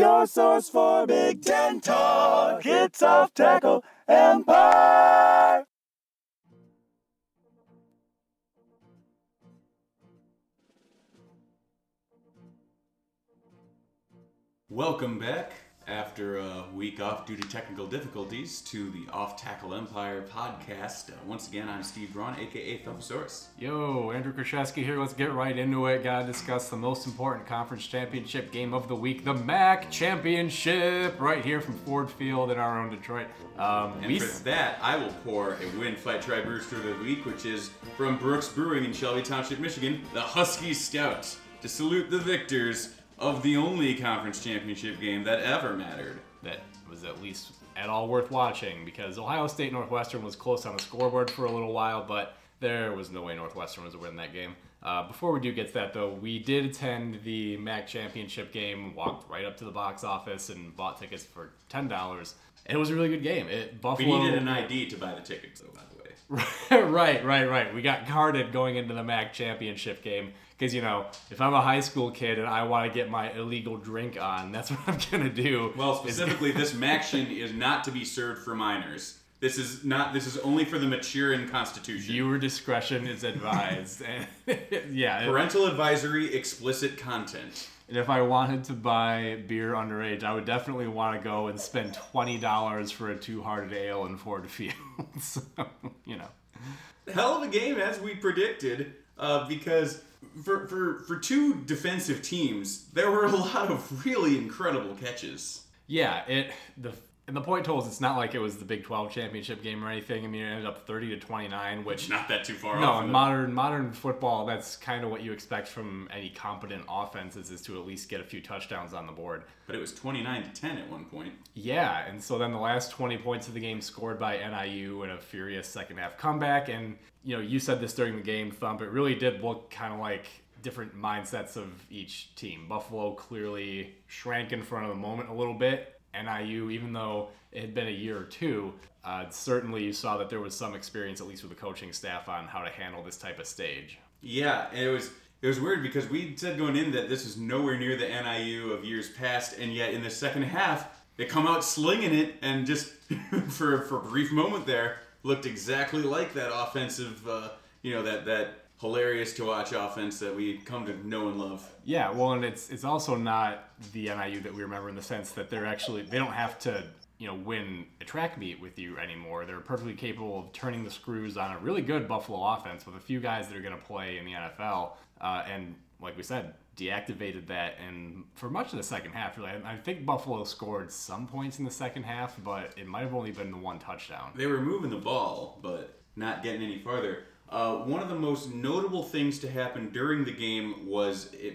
your source for Big Ten talk. It's Off Tackle Empire. Welcome back after a week off due to technical difficulties to the Off Tackle Empire podcast. Uh, once again, I'm Steve Braun, aka Thumposaurus. Yo, Andrew Kraszewski here. Let's get right into it. Gotta discuss the most important conference championship game of the week, the MAC Championship, right here from Ford Field in our own Detroit. Um, And we for that, I will pour a win fight try Brewster of the week, which is from Brooks Brewing in Shelby Township, Michigan, the Husky Scout, to salute the victors of the only conference championship game that ever mattered. that was at least at all worth watching because Ohio State Northwestern was close on the scoreboard for a little while, but there was no way Northwestern was to win that game. Uh, before we do get to that, though, we did attend the MAC championship game, walked right up to the box office, and bought tickets for ten dollars. It was a really good game. It We Buffalo. needed an ID to buy the tickets, though, by the way. right, right, right. We got carded going into the MAC championship game because you know if I'm a high school kid and I want to get my illegal drink on, that's what I'm gonna do. Well, specifically, this Maction is not to be served for minors. This is not. This is only for the mature in Constitution. viewer discretion is advised. and yeah, Parental advisory, explicit content. and if I wanted to buy beer underage, I would definitely want to go and spend twenty dollars for a two-hearted ale in Ford Field. so you know. Hell of a game, as we predicted, uh, because for, for for two defensive teams, there were a lot of really incredible catches. Yeah, it the and the point totals. It's not like it was the Big Twelve championship game or anything. I mean, it ended up thirty to twenty nine, which Not that too far no, in modern modern football, that's kind of what you expect from any competent offenses is to at least get a few touchdowns on the board. but it was twenty nine to ten at one point. Yeah, and so then the last 20 points of the game scored by NIU in a furious second half comeback. And, you know, you said this during the game, Thump. It really did look kind of like different mindsets of each team. Buffalo clearly shrank in front of the moment a little bit. NIU, even though it had been a year or two, uh, certainly you saw that there was some experience, at least with the coaching staff, on how to handle this type of stage. Yeah, it was it was weird because we said going in that this is nowhere near the NIU of years past, and yet in the second half they come out slinging it, and just for for a brief moment there looked exactly like that offensive, uh, you know, that that hilarious to watch offense that we come to know and love. Yeah, well, and it's it's also not the NIU that we remember in the sense that they're actually they don't have to you know win a track meet with you anymore. They're perfectly capable of turning the screws on a really good Buffalo offense with a few guys that are going to play in the NFL. Uh, and like we said, deactivated that, and for much of the second half, really, I I think Buffalo scored some points in the second half, but it might have only been the one touchdown. They were moving the ball, but not getting any farther. Uh, one of the most notable things to happen during the game was it,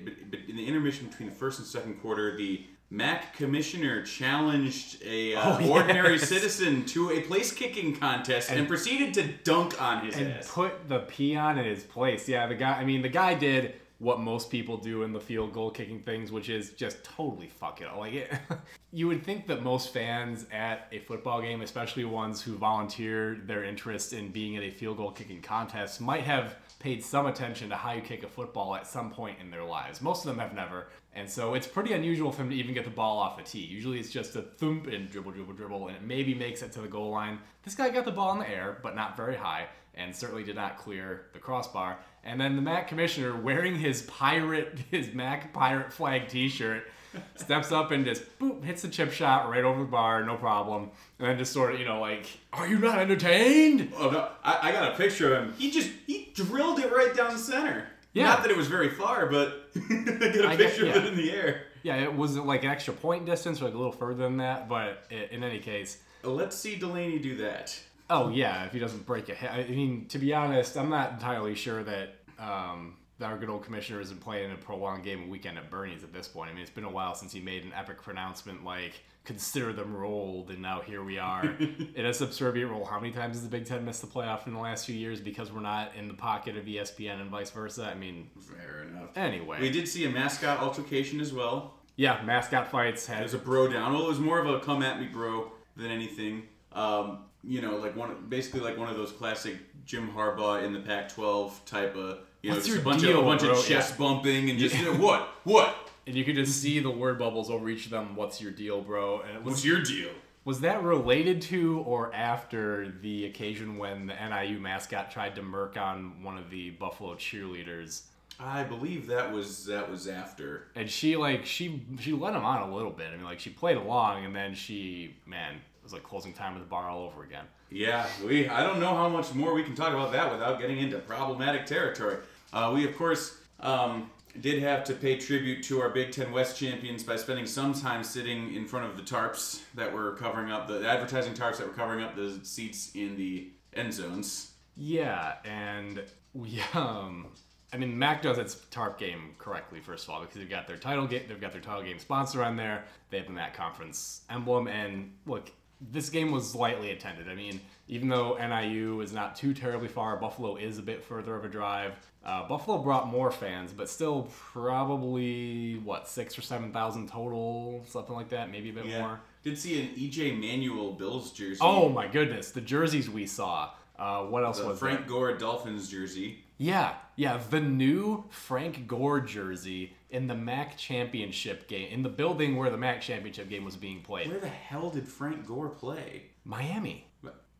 in the intermission between the first and second quarter, the MAC commissioner challenged a uh, Oh, yes. ordinary citizen to a place kicking contest and, proceeded to dunk on his and ass. put the peon in his place. Yeah, the guy. I mean, the guy did what most people do in the field goal kicking things, which is just totally fuck it. Like it, you would think that most fans at a football game, especially ones who volunteer their interest in being at a field goal kicking contest, might have paid some attention to how you kick a football at some point in their lives. Most of them have never. And so it's pretty unusual for him to even get the ball off a tee. Usually it's just a thump and dribble, dribble, dribble, and it maybe makes it to the goal line. This guy got the ball in the air, but not very high, and certainly did not clear the crossbar. And then the MAC commissioner, wearing his pirate, his MAC pirate flag T-shirt, steps up and just boop hits the chip shot right over the bar, no problem. And then just sort of, you know, like, are you not entertained? Oh no! I, I got a picture of him. He just he drilled it right down the center. Yeah. Not that it was very far, but I got a I picture of yeah. it in the air. Yeah, it was like an extra point distance, or like a little further than that. But in any case, Let's see Delaney do that. Oh yeah, if he doesn't break it. I mean, to be honest, I'm not entirely sure that um, that our good old commissioner isn't playing a prolonged game a weekend at Bernie's at this point. I mean, it's been a while since he made an epic pronouncement like "consider them rolled," and now here we are in a subservient role. How many times has the Big Ten missed the playoff in the last few years because we're not in the pocket of ESPN and vice versa? I mean, Fair enough. anyway, We did see a mascot altercation as well. yeah, mascot fights It had was a bro down. Well, it was more of a come at me bro than anything. Um, you know, like one basically like one of those classic Jim Harbaugh in the Pac-12 type of you know, What's just a bunch deal, of a bunch bro? of chest Yeah. bumping and just you know, what what and you could just see the word bubbles over each of them. What's your deal, bro? And was What's your deal? Was that related to or after the occasion when the NIU mascot tried to murk on one of the Buffalo cheerleaders? I believe that was that was after. And she like she she let him on a little bit. I mean like she played along and then she man was like closing time of the bar all over again. Yeah, we. I don't know how much more we can talk about that without getting into problematic territory. Uh, we of course um, did have to pay tribute to our Big Ten West champions by spending some time sitting in front of the tarps that were covering up the advertising tarps that were covering up the seats in the end zones. Yeah, and we um I mean Mac does its tarp game correctly first of all because they've got their title game they've got their title game sponsor on there. They have the Mac conference emblem and look this game was lightly attended. I mean, even though NIU is not too terribly far, Buffalo is a bit further of a drive. Uh, Buffalo brought more fans, but still probably what six or seven thousand total, something like that, maybe a bit more. Did see an EJ Manuel Bills jersey. Oh my goodness, the jerseys we saw. Uh, what else the was Frank there? Gore Dolphins jersey. Yeah, yeah, the new Frank Gore jersey in the MAC championship game, in the building where the MAC championship game was being played. Where the hell did Frank Gore play? Miami.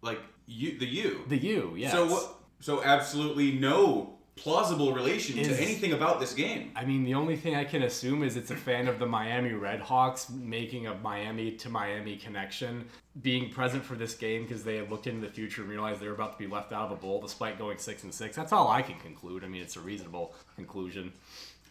Like you, the U. The U, Yeah. So what? So absolutely no plausible relation Is- to anything about this game. I mean, the only thing I can assume is it's a fan of the Miami Redhawks making a Miami to Miami connection, being present for this game because they had looked into the future and realized they were about to be left out of a bowl despite going six and six. That's all I can conclude. I mean, it's a reasonable conclusion.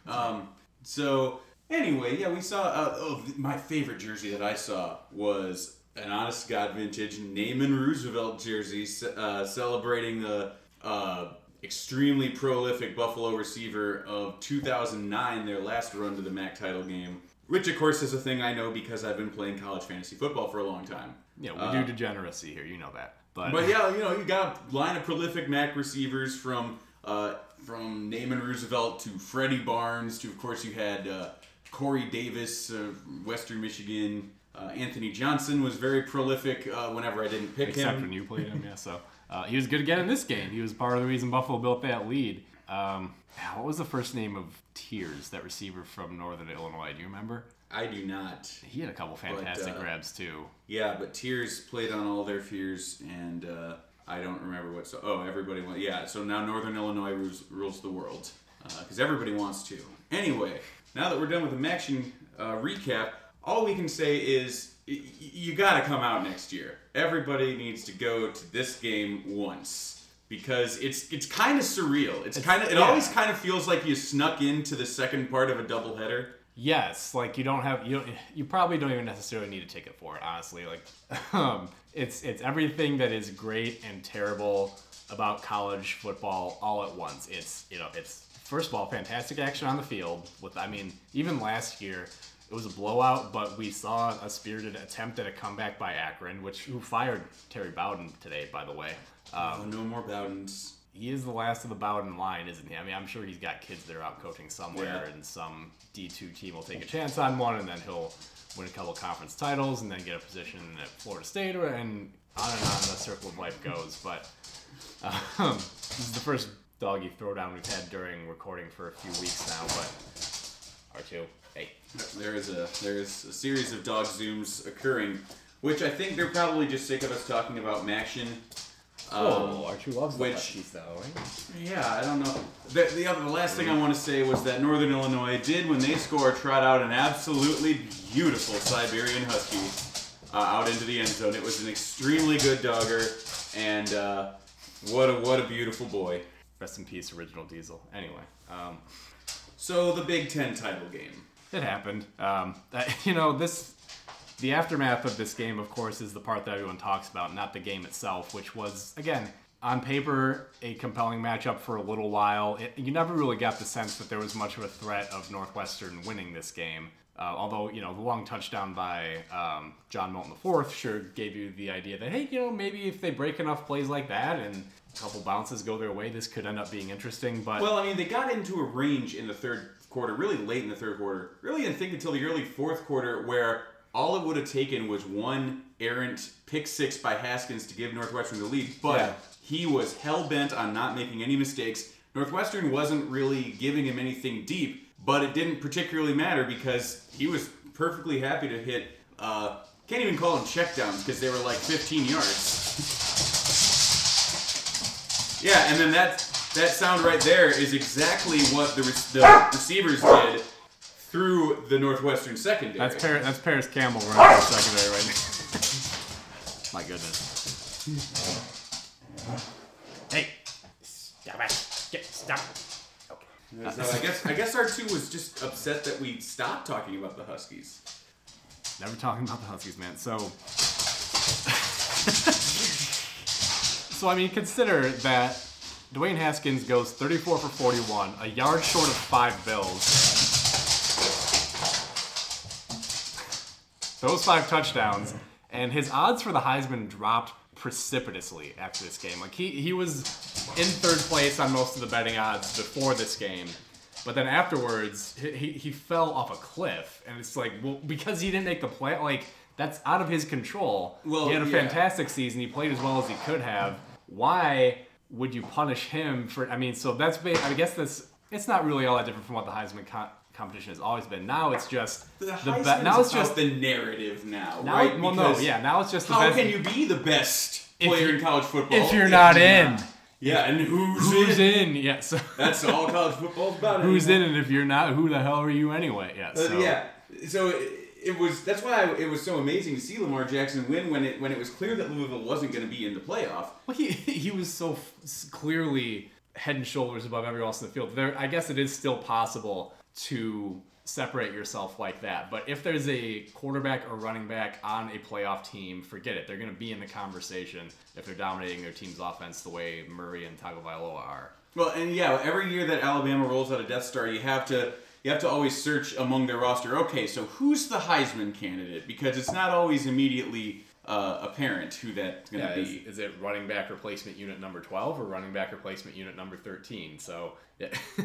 Um, so anyway, yeah, we saw. Uh, oh, my favorite jersey that I saw was an honest God vintage Naaman Roosevelt jersey, uh, celebrating the uh, extremely prolific Buffalo receiver of 2009, their last run to the MAC title game. Which, of course, is a thing I know because I've been playing college fantasy football for a long time. Yeah, we Uh, do degeneracy here. You know that. But, But yeah, you know, you got a line of prolific MAC receivers from uh, from Naaman Roosevelt to Freddie Barnes to, of course, you had uh, Corey Davis of Western Michigan. Uh, Anthony Johnson was very prolific uh, whenever I didn't pick except him. Except when you played him, yeah. So uh, he was good again in this game. He was part of the reason Buffalo built that lead. Um, what was the first name of Tears, that receiver from Northern Illinois? Do you remember? I do not. He had a couple fantastic uh, grabs too. Yeah, but Tears played on all their fears, and uh, I don't remember what. So, oh, everybody went. Yeah, so now Northern Illinois rules, rules the world because everybody wants to. Anyway, now that we're done with the Maction uh, recap, all we can say is y- you got to come out next year. Everybody needs to go to this game once because it's it's kind of surreal. It's, kind of it yeah. always kind of feels like you snuck into the second part of a doubleheader. Yes, like you don't have you don't, you probably don't even necessarily need a ticket for it. Honestly, like um, it's it's everything that is great and terrible about college football all at once. It's you know it's first of all fantastic action on the field. With I mean even last year it was a blowout, but we saw a spirited attempt at a comeback by Akron, which who fired Terry Bowden today, by the way. Um, Oh, no more Bowdens. he is the last of the Bowden line, isn't he? I mean, I'm sure he's got kids that are out coaching somewhere, Yeah. and some D2 team will take a chance on one, and then he'll win a couple conference titles, and then get a position at Florida State, or, and on and on the circle of life goes. But um, this is the first doggy throwdown we've had during recording for a few weeks now. But R2, hey, There is a there is a series of dog zooms occurring, which I think they're probably just sick of us talking about Maction. Um, R2 loves which- Huskies, though, right? yeah, I don't know. The, the other the last thing I want to say was that Northern Illinois did when they score trot out an absolutely beautiful Siberian Husky uh, out into the end zone. It was an extremely good dogger, and uh, what a what a beautiful boy. Rest in peace, original Diesel. Anyway, um, So the Big Ten title game. It happened. Um, that, you know, this the aftermath of this game, of course, is the part that everyone talks about, not the game itself, which was again on paper a compelling matchup for a little while. It, you never really got the sense that there was much of a threat of Northwestern winning this game. Uh, although you know the long touchdown by um, John Moten IV sure gave you the idea that hey, you know maybe if they break enough plays like that and a couple bounces go their way, this could end up being interesting. But Well, I mean, they got into a range in the third quarter, really late in the third quarter. Really, didn't think until the early fourth quarter, where all it would have taken was one errant pick six by Haskins to give Northwestern the lead. But Yeah. he was hell bent on not making any mistakes. Northwestern wasn't really giving him anything deep, but it didn't particularly matter because he was perfectly happy to hit. Uh, can't even call them checkdowns because they were like 15 yards. yeah, and then that that sound right there is exactly what the, re- the ah! receivers did through the Northwestern secondary. That's Paris, that's Parris Campbell running for ah! secondary right now. My goodness. Hey, stop it. Get, stop. Okay. So I guess I guess R two was just upset that we stopped talking about the Huskies. Never talking about the Huskies, man. So, so I mean, consider that Dwayne Haskins goes 34 for 41, a yard short of five bills. Those five touchdowns, and his odds for the Heisman dropped precipitously after this game. Like he he was in third place on most of the betting odds before this game. But then afterwards, he, he, fell off a cliff, and it's like, well, because he didn't make the play, like that's out of his control. Well, he had a yeah. fantastic season. He played as well as he could have. Why would you punish him for? I mean, so that's I guess that's it's not really all that different from what the Heisman co- competition has always been. Now it's just The, the be- now it's just the narrative now, now. right? well, no, Because yeah. Now it's just the How can you be the best player you- in college football if you're not in? Yeah, and who's, Who's in? in? Yeah. So That's all college football's about. who's in? And if you're not, who the hell are you anyway? Yeah. Uh, So. yeah. So it, was. That's why it was so amazing to see Lamar Jackson win when it when it was clear that Louisville wasn't going to be in the playoff. Well, he he was so f- clearly head and shoulders above everyone else in the field. There, I guess it is still possible to separate yourself like that. But if there's a quarterback or running back on a playoff team, forget it. They're going to be in the conversation if they're dominating their team's offense the way Murray and Tagovailoa are. Well, and yeah, every year that Alabama rolls out a Death Star, you have to you have to always search among their roster. Okay, so who's the Heisman candidate? Because it's not always immediately uh, apparent who that's going to Yeah, is, be. is it running back replacement unit number 12 or running back replacement unit number 13? So, yeah.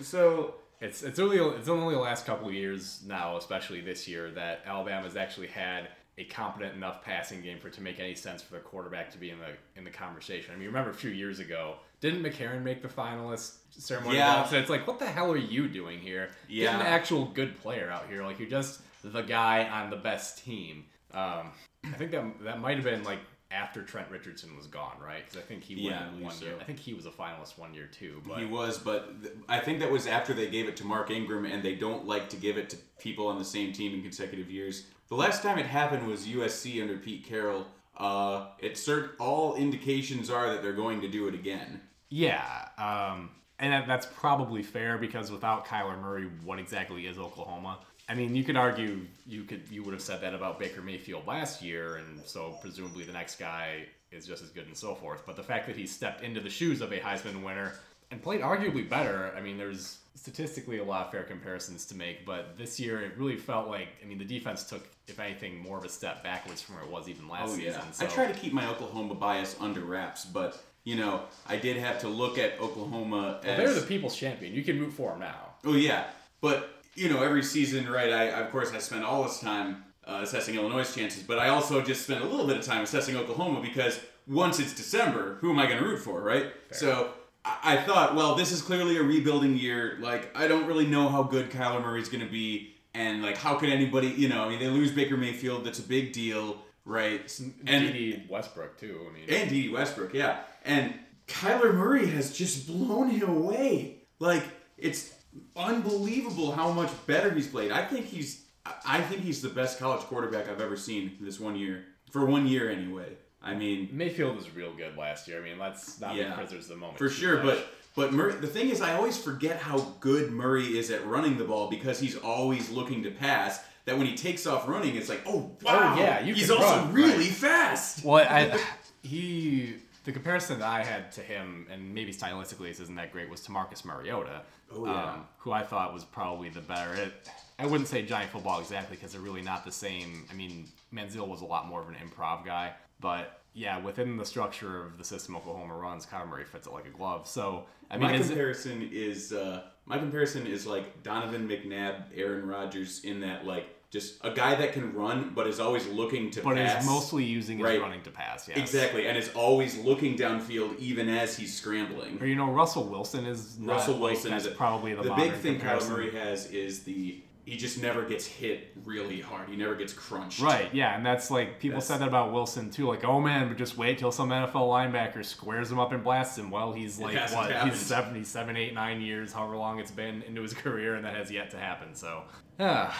So It's it's only it's only the last couple of years now, especially this year, that Alabama's actually had a competent enough passing game for it to make any sense for the quarterback to be in the in the conversation. I mean, remember a few years ago, didn't McCarron make the finalist ceremony? Yeah. So it's like, what the hell are you doing here? Yeah. Get an actual good player out here. Like you're just the guy on the best team. Um, I think that that might have been like after Trent Richardson was gone, right? Because I think he Yeah, won one so. year. I think he was a finalist one year too. But he was, but th- I think that was after they gave it to Mark Ingram, and they don't like to give it to people on the same team in consecutive years. The last time it happened was USC under Pete Carroll. Uh, it cert- all indications are that they're going to do it again. Yeah, um, and that, that's probably fair because without Kyler Murray, what exactly is Oklahoma? I mean, you could argue you could you would have said that about Baker Mayfield last year, and so presumably the next guy is just as good and so forth. But the fact that he stepped into the shoes of a Heisman winner and played arguably better, I mean, there's statistically a lot of fair comparisons to make. But this year, it really felt like I mean, the defense took, if anything, more of a step backwards from where it was even last Oh yeah, season. So. I try to keep my Oklahoma bias under wraps, but you know I did have to look at Oklahoma as They're the people's champion. You can root for them now. Oh yeah, but you know every season, right? I of course I spend all this time uh, assessing Illinois' chances, but I also just spend a little bit of time assessing Oklahoma because once it's December, who am I going to root for, right? So I-, I thought, well, this is clearly a rebuilding year. Like I don't really know how good Kyler Murray's going to be, and like how could anybody, you know? I mean, they lose Baker Mayfield, that's a big deal, right? And Dede Westbrook too. I mean, and Dede Westbrook, yeah. And Kyler Murray has just blown him away. Like it's unbelievable how much better he's played. I think he's I think he's the best college quarterback I've ever seen this one year. For one year anyway. I mean, Mayfield was real good last year. I mean, let's not Yeah. be prisoners of the moment. for sure, much. but but Murray, the thing is I always forget how good Murray is at running the ball because he's always looking to pass. That when he takes off running, it's like, oh, oh wow, yeah, you he's also run, really fast. well, I he the comparison that I had to him, and maybe stylistically this isn't that great, was to Marcus Mariota, Oh, yeah. um, who I thought was probably the better. It, I wouldn't say Johnny Football exactly because they're really not the same. I mean, Manziel was a lot more of an improv guy, but yeah, within the structure of the system Oklahoma runs, Kyler Murray fits it like a glove. So I mean, my is comparison is uh, my comparison is like Donovan McNabb, Aaron Rodgers in that like just a guy that can run, but is always looking to But pass. But is mostly using his Right. running to pass. Yes. exactly, and is always looking downfield even as he's scrambling. Or you know, Russell Wilson is Russell like, Wilson that's is probably the, the big thing. Kyler Murray has is the he just never gets hit really hard. He never gets crunched. Right, yeah, and that's like people That's- said that about Wilson too. Like, oh man, but just wait till some NFL linebacker squares him up and blasts him. Well, he's like what? happened. He's 77, 8, 9 years, however long it's been into his career, and that has yet to happen. So, yeah.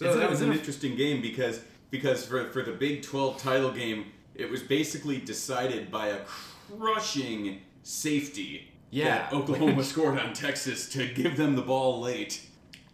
So that was an interesting game because because for for the Big 12 title game, it was basically decided by a crushing safety. Yeah. that Oklahoma scored on Texas to give them the ball late.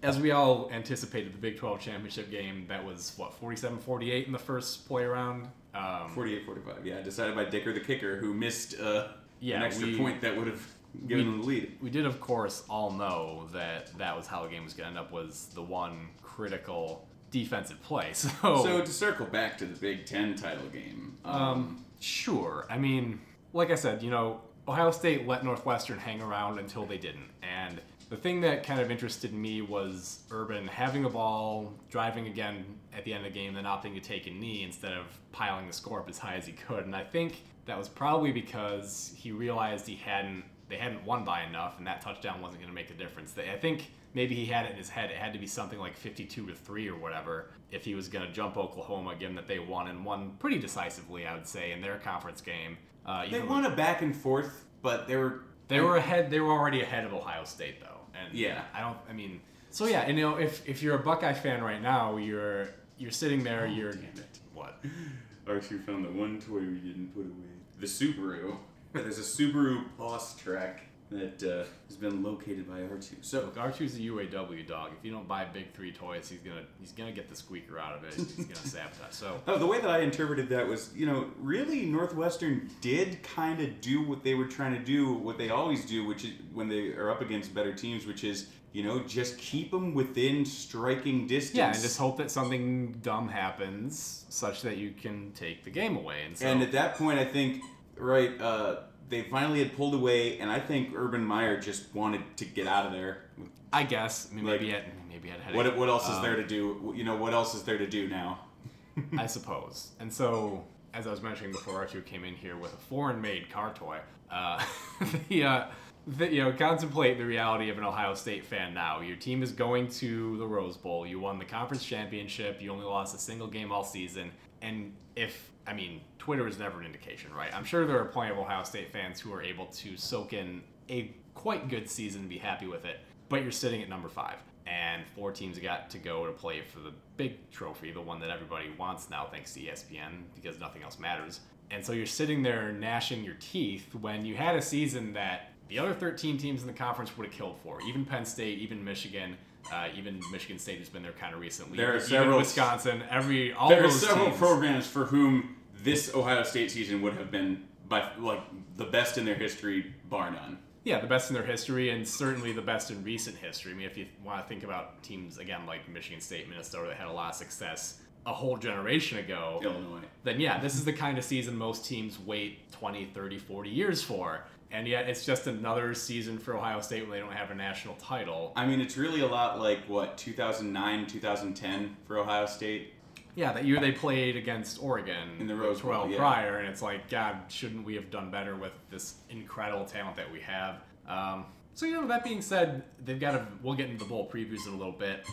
As we all anticipated, the Big 12 championship game that was what 47-48 in the first play around. Um, 48-45. Yeah, decided by Dicker the kicker, who missed uh, Yeah, an extra we- point that would have given we- them the lead. we did of course all know that that was how the game was going to end up was the one critical defensive play. So, So to circle back to the Big Ten title game, Um, sure. I mean, like I said, you know, Ohio State let Northwestern hang around until they didn't. And the thing that kind of interested me was Urban having a ball, driving again at the end of the game, then opting to take a knee instead of piling the score up as high as he could. And I think that was probably because he realized he hadn't they hadn't won by enough, and that touchdown wasn't going to make a difference. They- I think maybe he had it in his head. It had to be something like 52 to three or whatever if he was going to jump Oklahoma, given that they won and won pretty decisively, I would say, in their conference game. Uh, they even won a back and forth, but they were they were ahead. They were already ahead of Ohio State, though. And Yeah. I don't. I mean, so yeah, and you know, if if you're a Buckeye fan right now, you're you're sitting there. you're Oh, damn it. what? Archie found the one toy we didn't put away. The Subaru. There's a Subaru boss track that uh, has been located by R2. So Look, R2's a UAW dog. If you don't buy big three toys, he's gonna he's gonna get the squeaker out of it. He's gonna sabotage. So Oh, the way that I interpreted that was, you know, really Northwestern did kind of do what they were trying to do, what they always do, which is when they are up against better teams, which is, you know, just keep them within striking distance. yeah, and just hope that something dumb happens such that you can take the game away. And so And at that point, I think, right, uh, they finally had pulled away, and I think Urban Meyer just wanted to get out of there. I guess I mean, Like, maybe at maybe at headache. What, what else is Um, there to do? You know, what else is there to do now? I suppose. And so, as I was mentioning before, Archie came in here with a foreign-made car toy. Uh, the, uh, the, you know, contemplate the reality of an Ohio State fan now. Your team is going to the Rose Bowl. You won the conference championship. You only lost a single game all season. And if I mean, Twitter is never an indication, right? I'm sure there are plenty of Ohio State fans who are able to soak in a quite good season and be happy with it. But you're sitting at number five and four teams got to go to play for the big trophy, the one that everybody wants now, thanks to ESPN, because nothing else matters. And so you're sitting there gnashing your teeth when you had a season that the other 13 teams in the conference would have killed for. Even Penn State, even Michigan, uh, even Michigan State has been there kind of recently. There are even several- Wisconsin, every all There are several teams. programs for whom this Ohio State season would have been by like the best in their history, bar none. Yeah, the best in their history, and certainly the best in recent history. I mean, if you want to think about teams again like Michigan State, Minnesota that had a lot of success a whole generation ago, Illinois. then yeah, this is the kind of season most teams wait 20, 30, 40 years for. And yet it's just another season for Ohio State when they don't have a national title. I mean, it's really a lot like what 2009, 2010 for Ohio State. Yeah, that year they played against Oregon In the Rose Bowl, yeah. prior, and it's like, God, shouldn't we have done better with this incredible talent that we have? Um, so you know, that being said, they've got to. We'll get into the bowl previews in a little bit,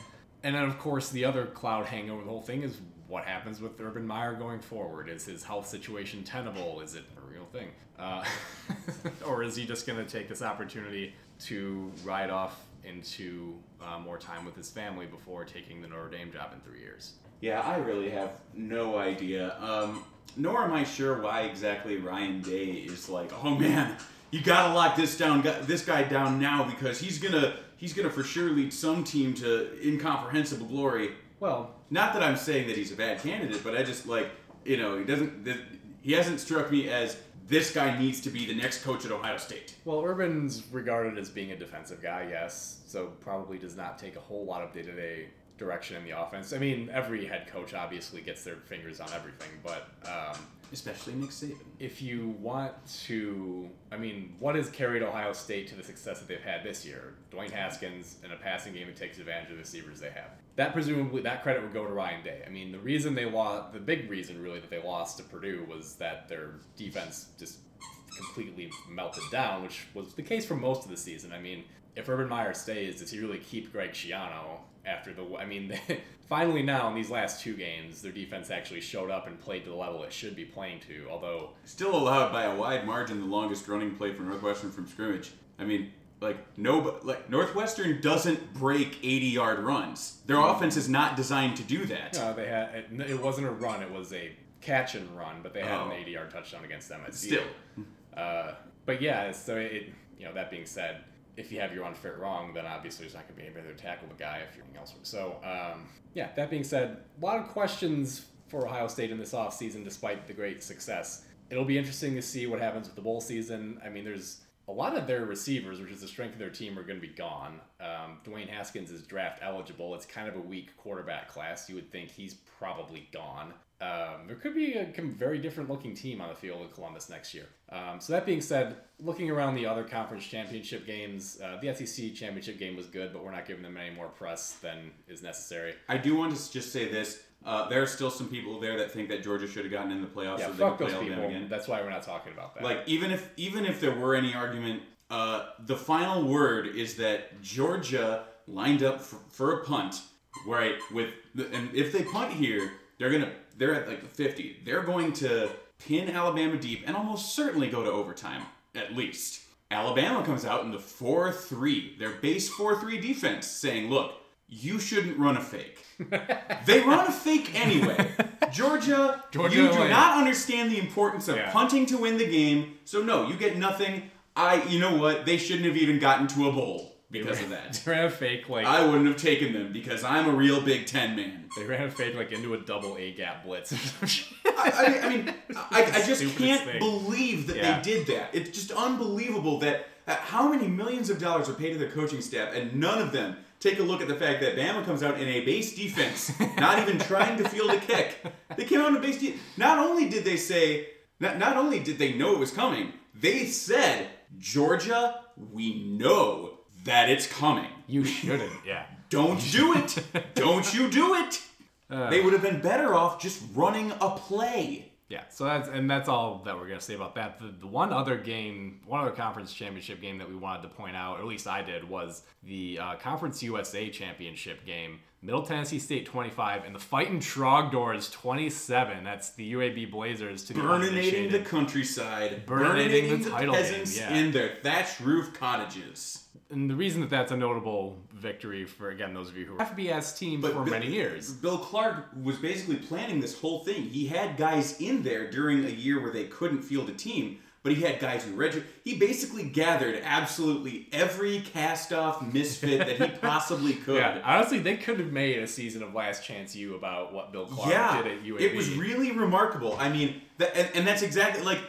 and then of course the other cloud hanging over the whole thing is what happens with Urban Meyer going forward. Is his health situation tenable? Is it thing, uh, or is he just going to take this opportunity to ride off into uh, more time with his family before taking the Notre Dame job in three years? Yeah, I really have no idea. Um, nor am I sure why exactly Ryan Day is like, oh man, you gotta lock this down, this guy down now because he's gonna he's gonna for sure lead some team to incomprehensible glory. Well, Not that I'm saying that he's a bad candidate, but I just like you know he doesn't he hasn't struck me as this guy needs to be the next coach at Ohio State. Well, Urban's regarded as being a defensive guy, yes, so probably does not take a whole lot of day to day direction in the offense. I mean, every head coach obviously gets their fingers on everything, but um, Especially Nick Saban. if you want to, I mean, what has carried Ohio State to the success that they've had this year? Dwayne Haskins in a passing game that takes advantage of the receivers they have. That presumably that credit would go to Ryan Day. I mean, the reason they lost, the big reason really that they lost to Purdue was that their defense just completely melted down, which was the case for most of the season. I mean, if Urban Meyer stays, does he really keep Greg Schiano after the? I mean, finally now in these last two games, their defense actually showed up and played to the level it should be playing to. Although Still allowed by a wide margin the longest running play for Northwestern from scrimmage. I mean, like no, like Northwestern doesn't break 80 yard runs. Their offense is not designed to do that. No, they had it, it wasn't a run; it was a catch and run. But they had Oh. an 80-yard touchdown against them at Still, Uh, but yeah, so it you know that being said, if you have your unfit wrong, then obviously there's not going to be anybody to tackle the guy if you're else. So um, yeah, that being said, a lot of questions for Ohio State in this offseason despite the great success. It'll be interesting to see what happens with the bowl season. I mean, there's a lot of their receivers, which is the strength of their team, are going to be gone. Um, Dwayne Haskins is draft eligible. It's kind of a weak quarterback class. You would think he's probably gone. Um, there could be a very different looking team on the field in Columbus next year. Um, so that being said, looking around the other conference championship games, uh, the SEC championship game was good, but we're not giving them any more press than is necessary. I do want to just say this. Uh, there are still some people there that think that Georgia should have gotten in the playoffs Yeah, so they fuck could those people. again. That's why we're not talking about that. Like even if even if there were any argument, uh, the final word is that Georgia lined up for, for a punt, right? With the, and if they punt here, they're gonna they're at like the fifty. They're going to pin Alabama deep and almost certainly go to overtime at least. Alabama comes out in the four three, their base four three defense, saying, "Look, you shouldn't run a fake." they run a fake anyway. Georgia, Georgia, you do not understand the importance of Yeah. punting to win the game. So no, you get nothing. I, you know what? They shouldn't have even gotten to a bowl because of that. they ran a fake like I wouldn't have taken them because I'm a real Big Ten man. they ran a fake like into a double A gap blitz. I, I mean, I, I, I just can't thing. believe that Yeah. they did that. It's just unbelievable that uh, how many millions of dollars are paid to the coaching staff, and none of them take a look at the fact that Bama comes out in a base defense, not even trying to field a kick. They came out in a base defense. Not only did they say, not, not only did they know it was coming, they said, Georgia, we know that it's coming. you shouldn't. Yeah. Don't do it. Don't you do it. Uh. They would have been better off just running a play. Yeah, so that's and that's all that we're gonna say about that. The, the one other game, one other conference championship game that we wanted to point out, or at least I did, was the uh, Conference USA championship game. Middle Tennessee State 25 and the Fighting Trogdors 27. That's the UAB Blazers to the Burninating the countryside, Burninating the the, title game, peasants yeah. in their thatched roof cottages. And the reason that that's a notable victory for again those of you who were FBS team for Bill- many years. Bill Clark was basically planning this whole thing. He had guys in there during a year where they couldn't field a team, but he had guys who registered. He basically gathered absolutely every cast-off misfit that he possibly could. Yeah, honestly, they could have made a season of Last Chance U about what Bill Clark yeah, did at UAB. it was really remarkable. I mean, that, and, and that's exactly like,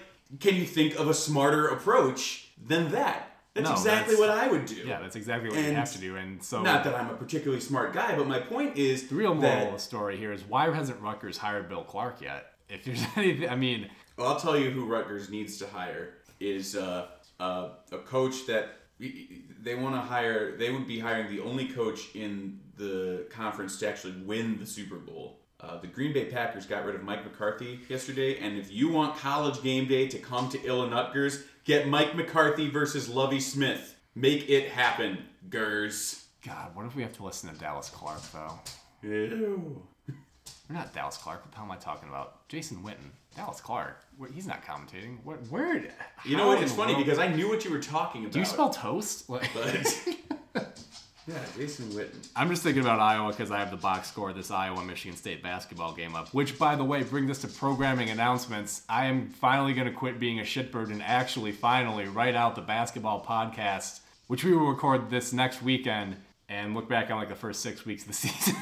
can you think of a smarter approach than that? That's No, exactly that's- what I would do. Yeah, that's exactly what you have to do. And so Not that I'm a particularly smart guy, but my point is the real moral of the story here is why hasn't Rutgers hired Bill Clark yet? If there's anything, I mean, Well, I'll tell you who Rutgers needs to hire is uh, uh, a coach that they want to hire. They would be hiring the only coach in the conference to actually win the Super Bowl. Uh, the Green Bay Packers got rid of Mike McCarthy yesterday, and if you want college game day to come to Illinois, get Mike McCarthy versus Lovie Smith. Make it happen, Gers. God, what if we have to listen to Dallas Clark though? Ew. We're not Dallas Clark. What the hell am I talking about? Jason Witten. Dallas Clark. He's not commentating. What? where You know what? It's funny because I knew what you were talking about. do you spell toast? Like, But yeah, Jason Witten. I'm just thinking about Iowa because I have the box score of this Iowa Michigan State basketball game up. Which, by the way, brings us to programming announcements. I am finally going to quit being a shitbird and actually finally write out the basketball podcast, which we will record this next weekend and look back on like the first six weeks of the season.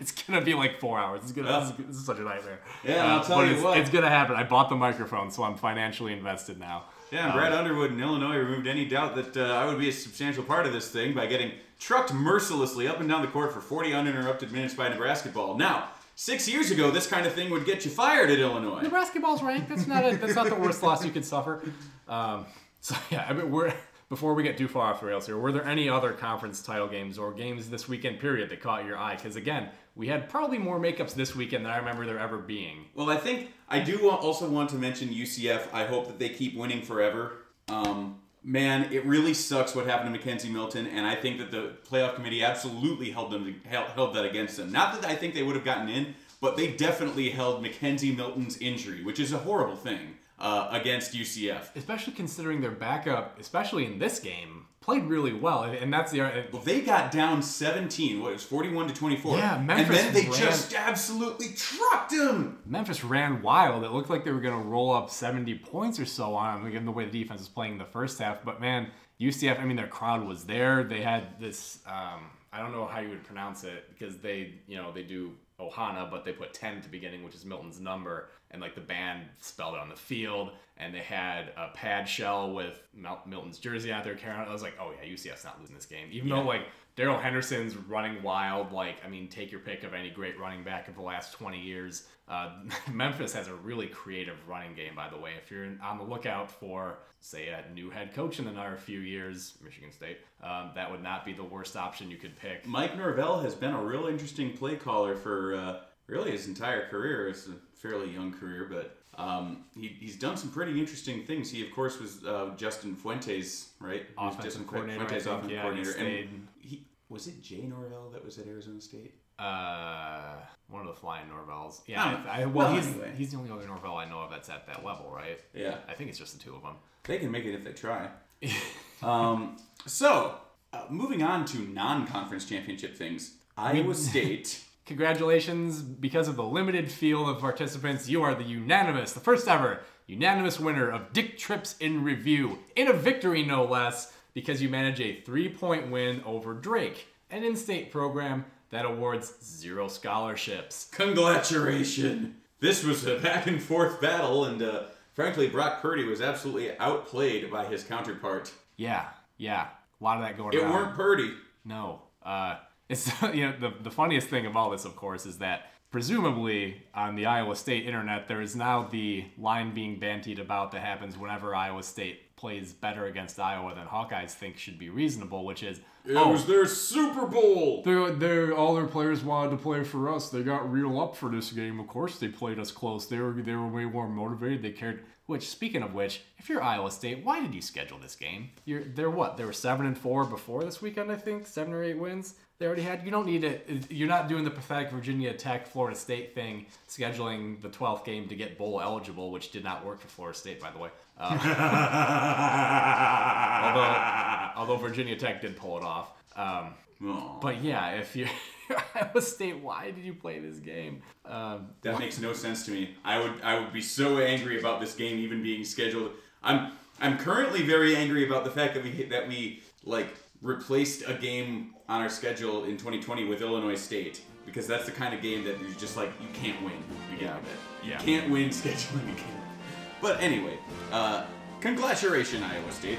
it's gonna be like four hours. It's gonna. This, is, this is such a nightmare. Yeah, I'll tell you it's, what. It's gonna happen. I bought the microphone, so I'm financially invested now. Yeah, and Brad Underwood in Illinois removed any doubt that uh, I would be a substantial part of this thing by getting trucked mercilessly up and down the court for 40 uninterrupted minutes by Nebraska ball. Now, six years ago, this kind of thing would get you fired at Illinois. Nebraska ball's ranked. That's not a, that's not the worst loss you could suffer. Um, so yeah, I mean, we're before we get too far off the rails here. Were there any other conference title games or games this weekend period that caught your eye? Because again, we had probably more makeups this weekend than I remember there ever being. Well, I think I do also want to mention UCF. I hope that they keep winning forever. Um, man, it really sucks what happened to McKenzie Milton, and I think that the playoff committee absolutely held them held, that against them. Not that I think they would have gotten in, but they definitely held McKenzie Milton's injury, which is a horrible thing, uh, against UCF. Especially considering their backup, especially in this game, played really well, and that's the Well, they got down 17. What it was 41 to 24. Yeah, and then they ran- just absolutely trucked him. Memphis ran wild. It looked like they were going to roll up 70 points or so on them, given the way the defense was playing in the first half. But man, UCF, I mean, their crowd was there. They had this, um, I don't know how you would pronounce it because they, you know, they do Ohana, but they put 10 at the beginning, which is Milton's number. And like the band spelled it on the field. And they had a pad shell with Milton's jersey out there carrying. I was like, oh yeah, UCF's not losing this game. Even though like Darrell Henderson's running wild. Like, I mean, take your pick of any great running back of the last 20 years. Uh, Memphis has a really creative running game, by the way. If you're on the lookout for, say, a new head coach in another few years, Michigan State, um, that would not be the worst option you could pick. Mike Norvell has been a real interesting play caller for uh, really his entire career. It's a fairly young career, but um, he, he's done some pretty interesting things. He, of course, was uh, Justin Fuentes, right? Offensive Justin coordinator, Fuentes, offensive yeah, coordinator. he And he, was it Jay Norvell that was at Arizona State? Uh, one of the flying Norvells. Yeah. I, I, well, Well, he's, anyway. he's the only other Norvell I know of that's at that level, right? Yeah. I think it's just the two of them. They can make it if they try. um, so, uh, moving on to non-conference championship things. Iowa State. Congratulations, because of the limited field of participants, you are the unanimous, the first ever unanimous winner of Dick Trips in Review, in a victory no less, because you manage a three point win over Drake, an in state program that awards zero scholarships. Congratulations! This was a back and forth battle, and uh, frankly, Brock Purdy was absolutely outplayed by his counterpart. Yeah, yeah, a lot of that going on. It weren't Purdy. No. Uh, it's you know the the funniest thing of all this, of course, is that presumably on the Iowa State internet there is now the line being bantied about that happens whenever Iowa State plays better against Iowa than Hawkeyes think should be reasonable, which is It oh, was their Super Bowl. they're, they're, all their players wanted to play for us. They got real up for this game. Of course, they played us close. They were they were way more motivated. They cared. Which, speaking of which, if you're Iowa State, why did you schedule this game? You're they're what? They were seven and four before this weekend, I think. Seven or eight wins. They already had. You don't need it. You're not doing the pathetic Virginia Tech, Florida State thing, scheduling the 12th game to get bowl eligible, which did not work for Florida State, by the way. Uh, although, although Virginia Tech did pull it off. Um, but yeah, if you're Iowa State, why did you play this game? Um, that makes no sense to me. I would I would be so angry about this game even being scheduled. I'm I'm currently very angry about the fact that we that we like replaced a game on our schedule in 2020 with Illinois State because that's the kind of game that you're just like you can't win. You Yeah. it. You Yeah. can't win scheduling a game. But anyway, uh, congratulations Iowa State.